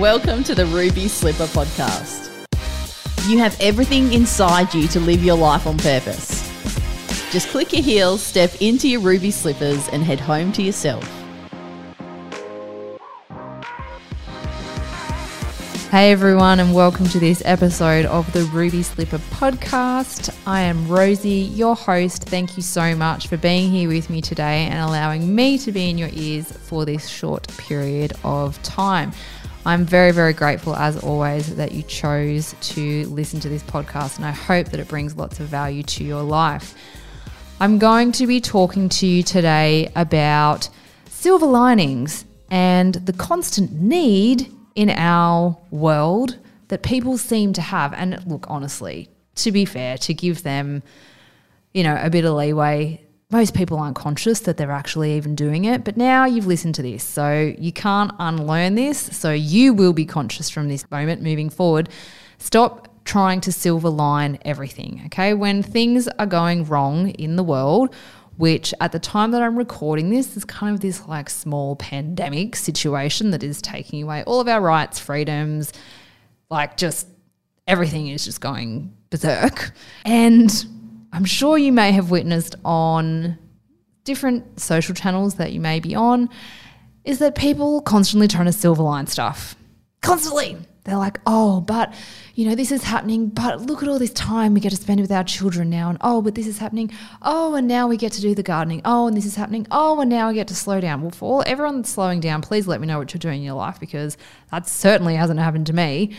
Welcome to the Ruby Slipper Podcast. You have everything inside you to live your life on purpose. Just click your heels, step into your ruby slippers, and head home to yourself. Hey everyone, and welcome to this episode of the Ruby Slipper podcast. I am Rosie, your host. Thank you so much for being here with me today and allowing me to be in your ears for this short period of time. I'm very, very grateful, as always, that you chose to listen to this podcast, and I hope that it brings lots of value to your life. I'm going to be talking to you today about silver linings and the constant need in our world that people seem to have. And look, honestly, to be fair, to give them, you know, a bit of leeway, most people aren't conscious that they're actually even doing it. But now you've listened to this, so you can't unlearn this. So you will be conscious from this moment moving forward. Stop trying to silver line everything, okay? When things are going wrong in the world, which at the time that I'm recording this is kind of this like small pandemic situation that is taking away all of our rights, freedoms, like just everything is just going berserk. And I'm sure you may have witnessed on different social channels that you may be on is that people constantly trying to silver line stuff. Constantly. They're like, oh, but you know, this is happening, but look at all this time we get to spend with our children now. And oh, but this is happening. Oh, and now we get to do the gardening. Oh, and this is happening. Oh, and now I get to slow down. Well, for all everyone that's slowing down, please let me know what you're doing in your life because that certainly hasn't happened to me.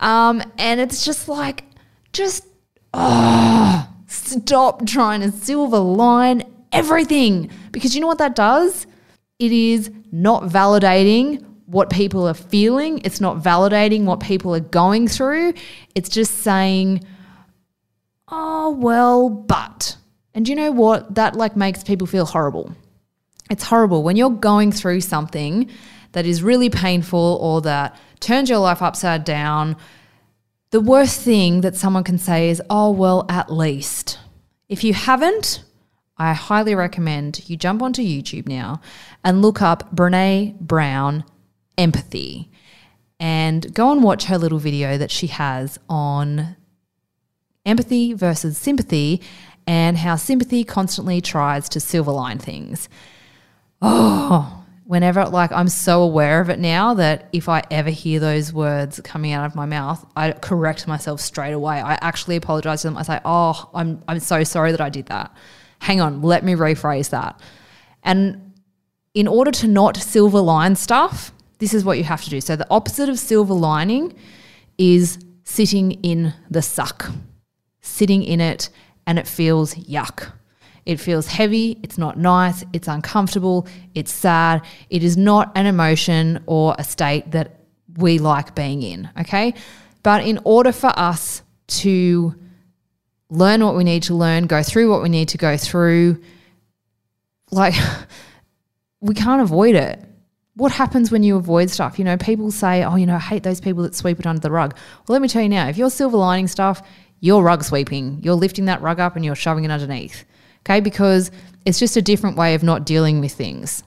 Um, and it's just like, just oh, stop trying to silver line everything because you know what that does? It is not validating what people are feeling. It's not validating what people are going through. It's just saying, oh, well, but. And you know what? That like makes people feel horrible. It's horrible when you're going through something that is really painful or that turns your life upside down. The worst thing that someone can say is, oh, well, at least. If you haven't, I highly recommend you jump onto YouTube now and look up Brene Brown empathy and go and watch her little video that she has on empathy versus sympathy and how sympathy constantly tries to silver line things. Oh, whenever, like, I'm so aware of it now that if I ever hear those words coming out of my mouth, I correct myself straight away. I actually apologize to them. I say, Oh, I'm, I'm so sorry that I did that. Hang on, let me rephrase that. And in order to not silver line stuff, this is what you have to do. So the opposite of silver lining is sitting in the suck, sitting in it, and it feels yuck. It feels heavy, it's not nice, it's uncomfortable, it's sad. It is not an emotion or a state that we like being in, okay? But in order for us to learn what we need to learn, go through what we need to go through, like we can't avoid it what happens when you avoid stuff? You know, people say, oh, you know, I hate those people that sweep it under the rug. Well, let me tell you now, if you're silver lining stuff, you're rug sweeping. You're lifting that rug up and you're shoving it underneath. Okay. Because it's just a different way of not dealing with things.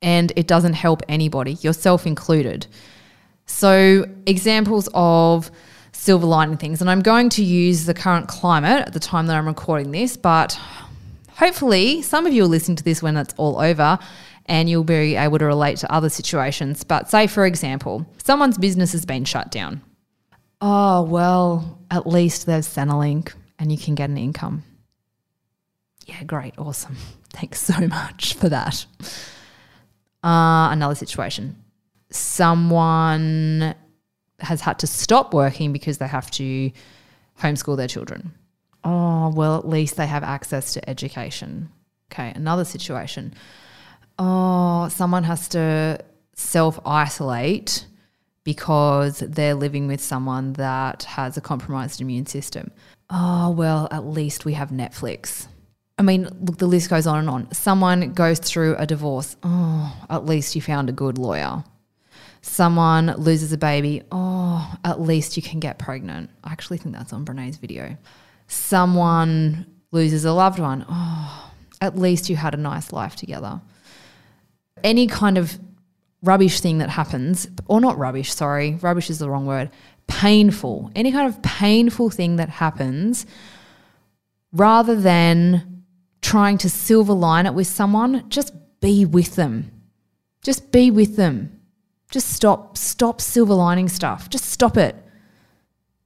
And it doesn't help anybody, yourself included. So, examples of silver lining things, and I'm going to use the current climate at the time that I'm recording this, but hopefully, some of you are listening to this when it's all over and you'll be able to relate to other situations. But say, for example, someone's business has been shut down. Oh, well, at least there's Centrelink and you can get an income. Yeah, great, awesome. Thanks so much for that. Uh, another situation. Someone has had to stop working because they have to homeschool their children. Oh, well, at least they have access to education. Okay, another situation oh, someone has to self isolate because they're living with someone that has a compromised immune system. Oh, well, at least we have Netflix. I mean, look, the list goes on and on. Someone goes through a divorce. Oh, at least you found a good lawyer. Someone loses a baby. Oh, at least you can get pregnant. I actually think that's on Brene's video. Someone loses a loved one. Oh, at least you had a nice life together any kind of rubbish thing that happens, or not rubbish, sorry, rubbish is the wrong word, painful, any kind of painful thing that happens, rather than trying to silver line it with someone, just be with them. Just be with them. Just stop, stop silver lining stuff. Just stop it.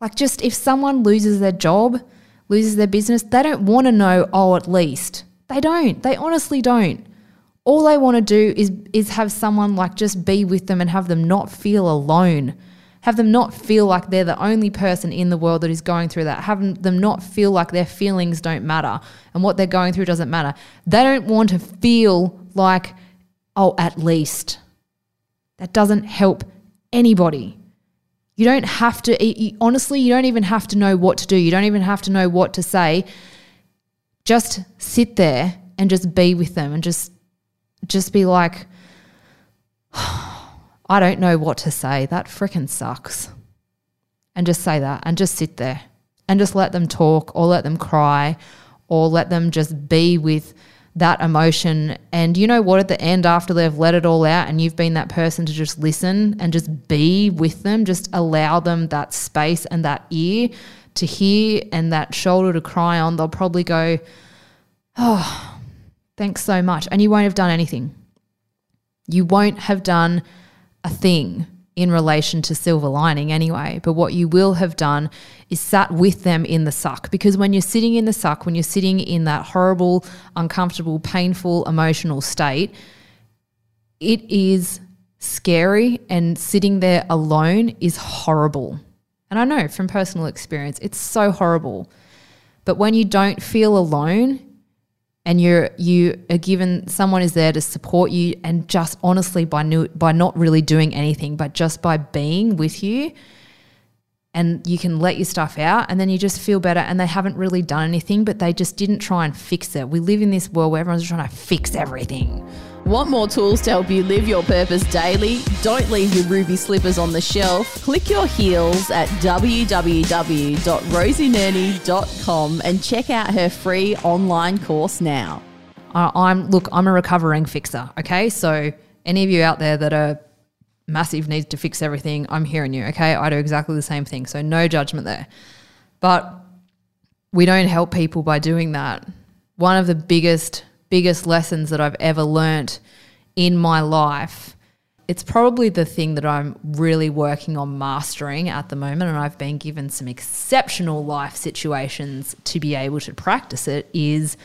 Like, just if someone loses their job, loses their business, they don't want to know, oh, at least. They don't. They honestly don't. All they want to do is is have someone like just be with them and have them not feel alone. Have them not feel like they're the only person in the world that is going through that. Have them not feel like their feelings don't matter and what they're going through doesn't matter. They don't want to feel like, oh, at least. That doesn't help anybody. You don't have to, honestly, you don't even have to know what to do. You don't even have to know what to say. Just sit there and just be with them and just, just be like, oh, I don't know what to say. That freaking sucks. And just say that and just sit there and just let them talk or let them cry or let them just be with that emotion. And you know what? At the end, after they've let it all out and you've been that person to just listen and just be with them, just allow them that space and that ear to hear and that shoulder to cry on, they'll probably go, Oh, thanks so much. And you won't have done anything. You won't have done a thing in relation to silver lining anyway. But what you will have done is sat with them in the suck. Because when you're sitting in the suck, when you're sitting in that horrible, uncomfortable, painful, emotional state, it is scary and sitting there alone is horrible. And I know from personal experience, it's so horrible. But when you don't feel alone, and you're you are given someone is there to support you and just honestly by new, by not really doing anything but just by being with you and you can let your stuff out and then you just feel better and they haven't really done anything but they just didn't try and fix it we live in this world where everyone's trying to fix everything Want more tools to help you live your purpose daily? Don't leave your ruby slippers on the shelf. Click your heels at www.rosienerney.com and check out her free online course now. Uh, I'm look, I'm a recovering fixer. Okay, so any of you out there that are massive needs to fix everything, I'm hearing you. Okay, I do exactly the same thing, so no judgment there. But we don't help people by doing that. One of the biggest biggest lessons that I've ever learnt in my life. It's probably the thing that I'm really working on mastering at the moment, and I've been given some exceptional life situations to be able to practice it. Is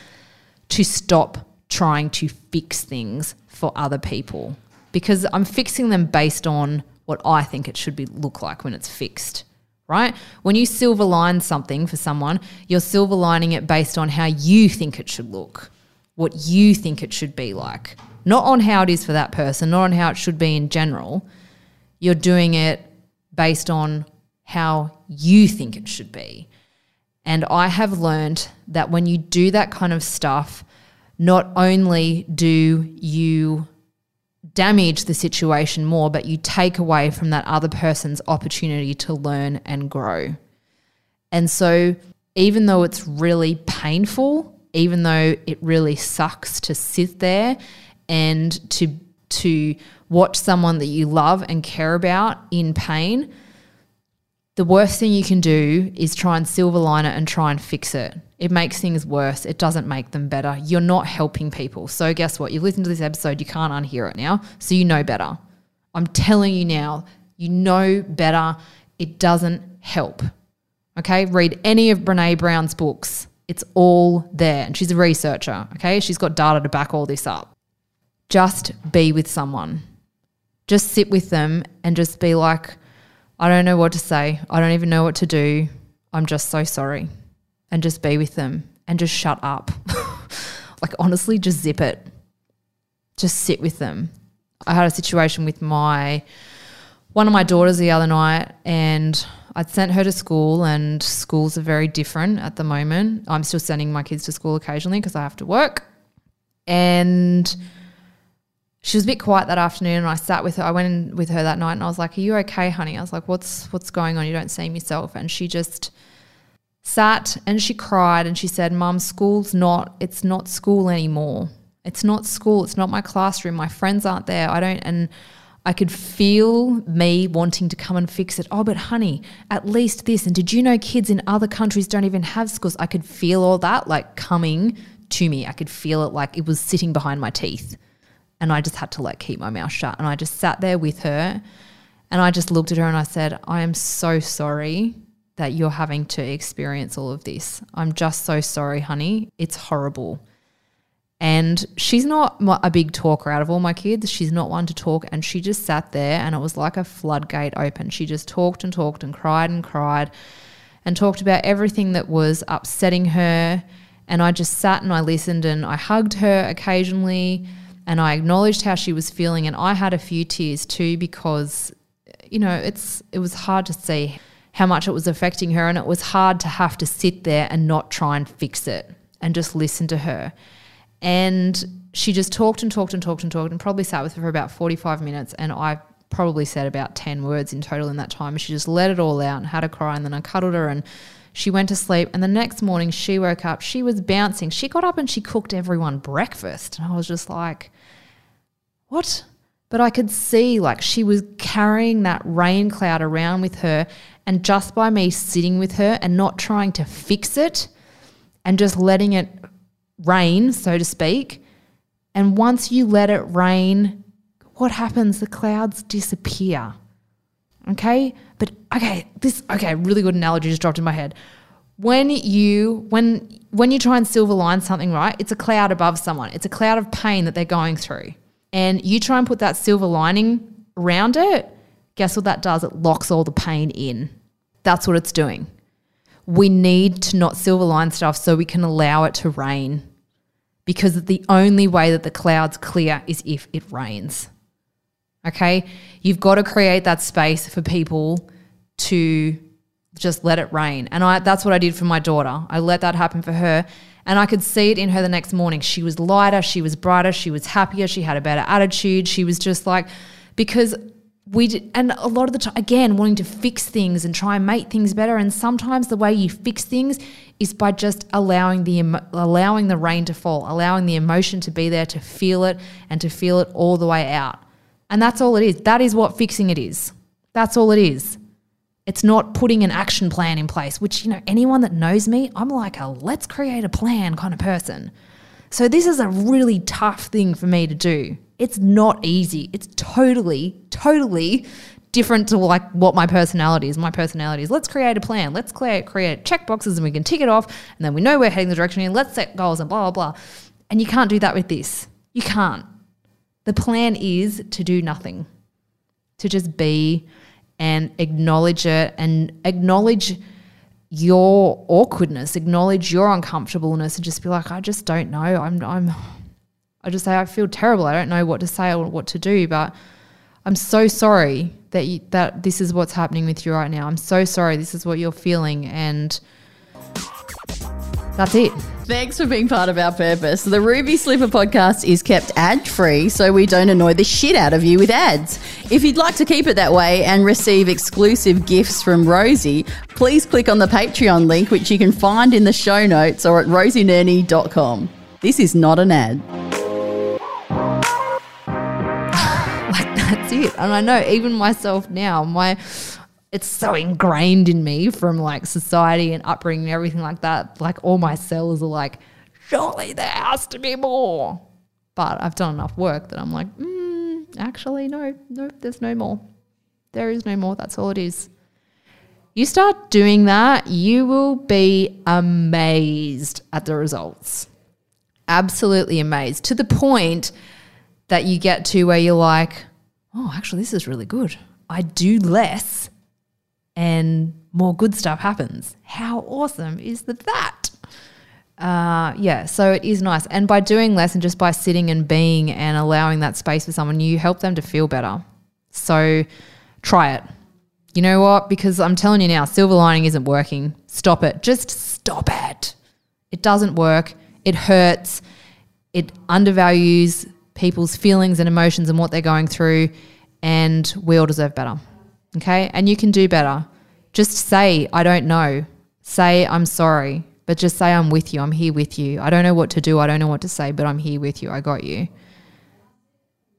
to stop trying to fix things for other people because I'm fixing them based on what I think it should be look like when it's fixed right? When you silver line something for someone, you're silver lining it based on how you think it should look what you think it should be like, not on how it is for that person, not on how it should be in general. You're doing it based on how you think it should be. And I have learned that when you do that kind of stuff, not only do you damage the situation more, but you take away from that other person's opportunity to learn and grow. And so, even though it's really painful, even though it really sucks to sit there and to to watch someone that you love and care about in pain, the worst thing you can do is try and silver line it and try and fix it. It makes things worse. It doesn't make them better. You're not helping people. So guess what? You've listened to this episode, you can't unhear it now. So you know better. I'm telling you now, you know better. It doesn't help. Okay? Read any of Brene Brown's books. It's all there. And she's a researcher, okay? She's got data to back all this up. Just be with someone. Just sit with them and just be like, I don't know what to say. I don't even know what to do. I'm just so sorry. And just be with them and just shut up. like, honestly, just zip it. Just sit with them. I had a situation with my one of my daughters the other night and I'd sent her to school, and schools are very different at the moment. I'm still sending my kids to school occasionally because I have to work. And she was a bit quiet that afternoon, and I sat with her. I went in with her that night, and I was like, "Are you okay, honey?" I was like, "What's what's going on? You don't seem yourself." And she just sat and she cried and she said, "Mum, school's not. It's not school anymore. It's not school. It's not my classroom. My friends aren't there. I don't." And I could feel me wanting to come and fix it. Oh, but honey, at least this. And did you know kids in other countries don't even have schools? I could feel all that like coming to me. I could feel it like it was sitting behind my teeth. And I just had to like keep my mouth shut. And I just sat there with her and I just looked at her and I said, I am so sorry that you're having to experience all of this. I'm just so sorry, honey. It's horrible. And she's not a big talker out of all my kids. She's not one to talk. And she just sat there and it was like a floodgate open. She just talked and talked and cried and cried and talked about everything that was upsetting her. And I just sat and I listened and I hugged her occasionally and I acknowledged how she was feeling. And I had a few tears too because, you know, it's it was hard to see how much it was affecting her. And it was hard to have to sit there and not try and fix it and just listen to her. And she just talked and talked and talked and talked and probably sat with her for about 45 minutes. And I probably said about 10 words in total in that time. She just let it all out and had a cry. And then I cuddled her and she went to sleep. And the next morning she woke up, she was bouncing. She got up and she cooked everyone breakfast. And I was just like, what? But I could see like she was carrying that rain cloud around with her. And just by me sitting with her and not trying to fix it and just letting it rain, so to speak. And once you let it rain, what happens? The clouds disappear. Okay? But okay, this okay, really good analogy just dropped in my head. When you when when you try and silver line something, right? It's a cloud above someone. It's a cloud of pain that they're going through. And you try and put that silver lining around it, guess what that does? It locks all the pain in. That's what it's doing. We need to not silver line stuff so we can allow it to rain because the only way that the clouds clear is if it rains. Okay? You've got to create that space for people to just let it rain. And I that's what I did for my daughter. I let that happen for her. And I could see it in her the next morning. She was lighter, she was brighter, she was happier, she had a better attitude. She was just like, because we did, and a lot of the time again wanting to fix things and try and make things better and sometimes the way you fix things is by just allowing the allowing the rain to fall allowing the emotion to be there to feel it and to feel it all the way out and that's all it is that is what fixing it is that's all it is it's not putting an action plan in place which you know anyone that knows me i'm like a let's create a plan kind of person so this is a really tough thing for me to do it's not easy. It's totally, totally different to like what my personality is. My personality is let's create a plan, let's create create check boxes and we can tick it off and then we know we're heading the direction and let's set goals and blah blah blah. And you can't do that with this. You can't. The plan is to do nothing. To just be and acknowledge it and acknowledge your awkwardness, acknowledge your uncomfortableness and just be like, I just don't know. I'm I'm I just say, I feel terrible. I don't know what to say or what to do, but I'm so sorry that you, that this is what's happening with you right now. I'm so sorry. This is what you're feeling, and that's it. Thanks for being part of our purpose. The Ruby Slipper podcast is kept ad free so we don't annoy the shit out of you with ads. If you'd like to keep it that way and receive exclusive gifts from Rosie, please click on the Patreon link, which you can find in the show notes or at rosienerney.com. This is not an ad. Like, that's it. And I know even myself now, my it's so ingrained in me from like society and upbringing and everything like that. Like all my cells are like, surely there has to be more. But I've done enough work that I'm like, mm, actually, no, no, there's no more. There is no more. That's all it is. You start doing that, you will be amazed at the results. Absolutely amazed to the point that you get to where you're like, oh, actually, this is really good. I do less and more good stuff happens. How awesome is that? Uh, yeah, so it is nice. And by doing less and just by sitting and being and allowing that space for someone, you help them to feel better. So try it. You know what? Because I'm telling you now, silver lining isn't working. Stop it. Just stop it. It doesn't work. It hurts. It undervalues people's feelings and emotions and what they're going through, and we all deserve better. Okay? And you can do better. Just say, I don't know. Say, I'm sorry, but just say, I'm with you. I'm here with you. I don't know what to do. I don't know what to say, but I'm here with you. I got you.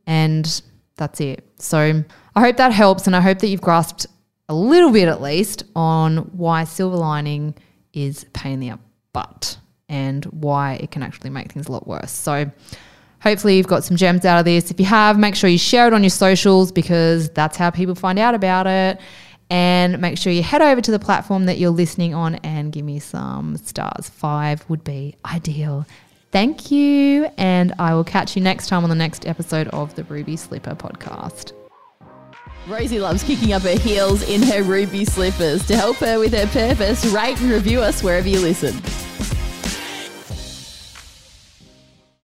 And That's it. So I hope that helps, and I hope that you've grasped a little bit at least on why silver lining is pain in the butt and why it can actually make things a lot worse. So hopefully you've got some gems out of this. If you have, make sure you share it on your socials because that's how people find out about it. And make sure you head over to the platform that you're listening on and give me some stars. Five would be ideal. Thank you. And I will catch you next time on the next episode of the Ruby Slipper podcast. Rosie loves kicking up her heels in her ruby slippers. To help her with her purpose, rate and review us wherever you listen.